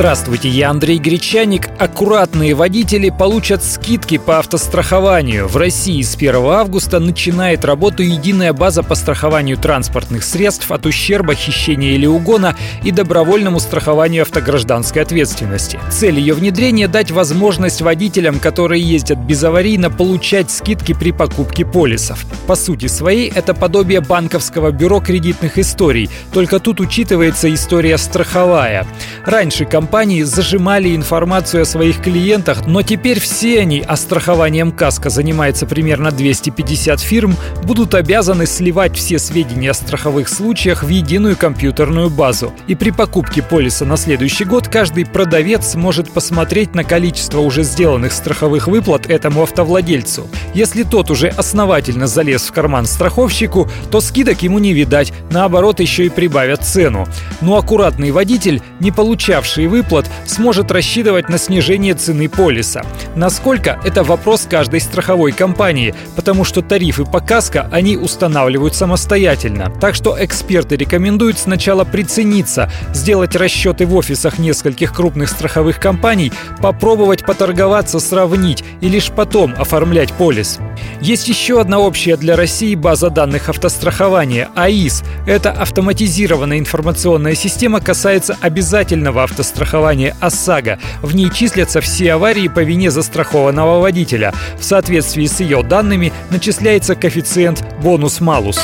Здравствуйте, я Андрей Гречаник. Аккуратные водители получат скидки по автострахованию. В России с 1 августа начинает работу единая база по страхованию транспортных средств от ущерба, хищения или угона и добровольному страхованию автогражданской ответственности. Цель ее внедрения – дать возможность водителям, которые ездят безаварийно, получать скидки при покупке полисов. По сути своей, это подобие банковского бюро кредитных историй, только тут учитывается история страховая. Раньше компания компании зажимали информацию о своих клиентах, но теперь все они, а страхованием КАСКО занимается примерно 250 фирм, будут обязаны сливать все сведения о страховых случаях в единую компьютерную базу. И при покупке полиса на следующий год каждый продавец может посмотреть на количество уже сделанных страховых выплат этому автовладельцу. Если тот уже основательно залез в карман страховщику, то скидок ему не видать, наоборот еще и прибавят цену. Но аккуратный водитель, не получавший выплат, выплат сможет рассчитывать на снижение цены полиса. Насколько – это вопрос каждой страховой компании, потому что тарифы по КАСКО они устанавливают самостоятельно. Так что эксперты рекомендуют сначала прицениться, сделать расчеты в офисах нескольких крупных страховых компаний, попробовать поторговаться, сравнить и лишь потом оформлять полис. Есть еще одна общая для России база данных автострахования – АИС. Это автоматизированная информационная система касается обязательного автострахования страхования ОСАГО. В ней числятся все аварии по вине застрахованного водителя. В соответствии с ее данными начисляется коэффициент бонус-малус.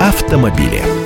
Автомобили.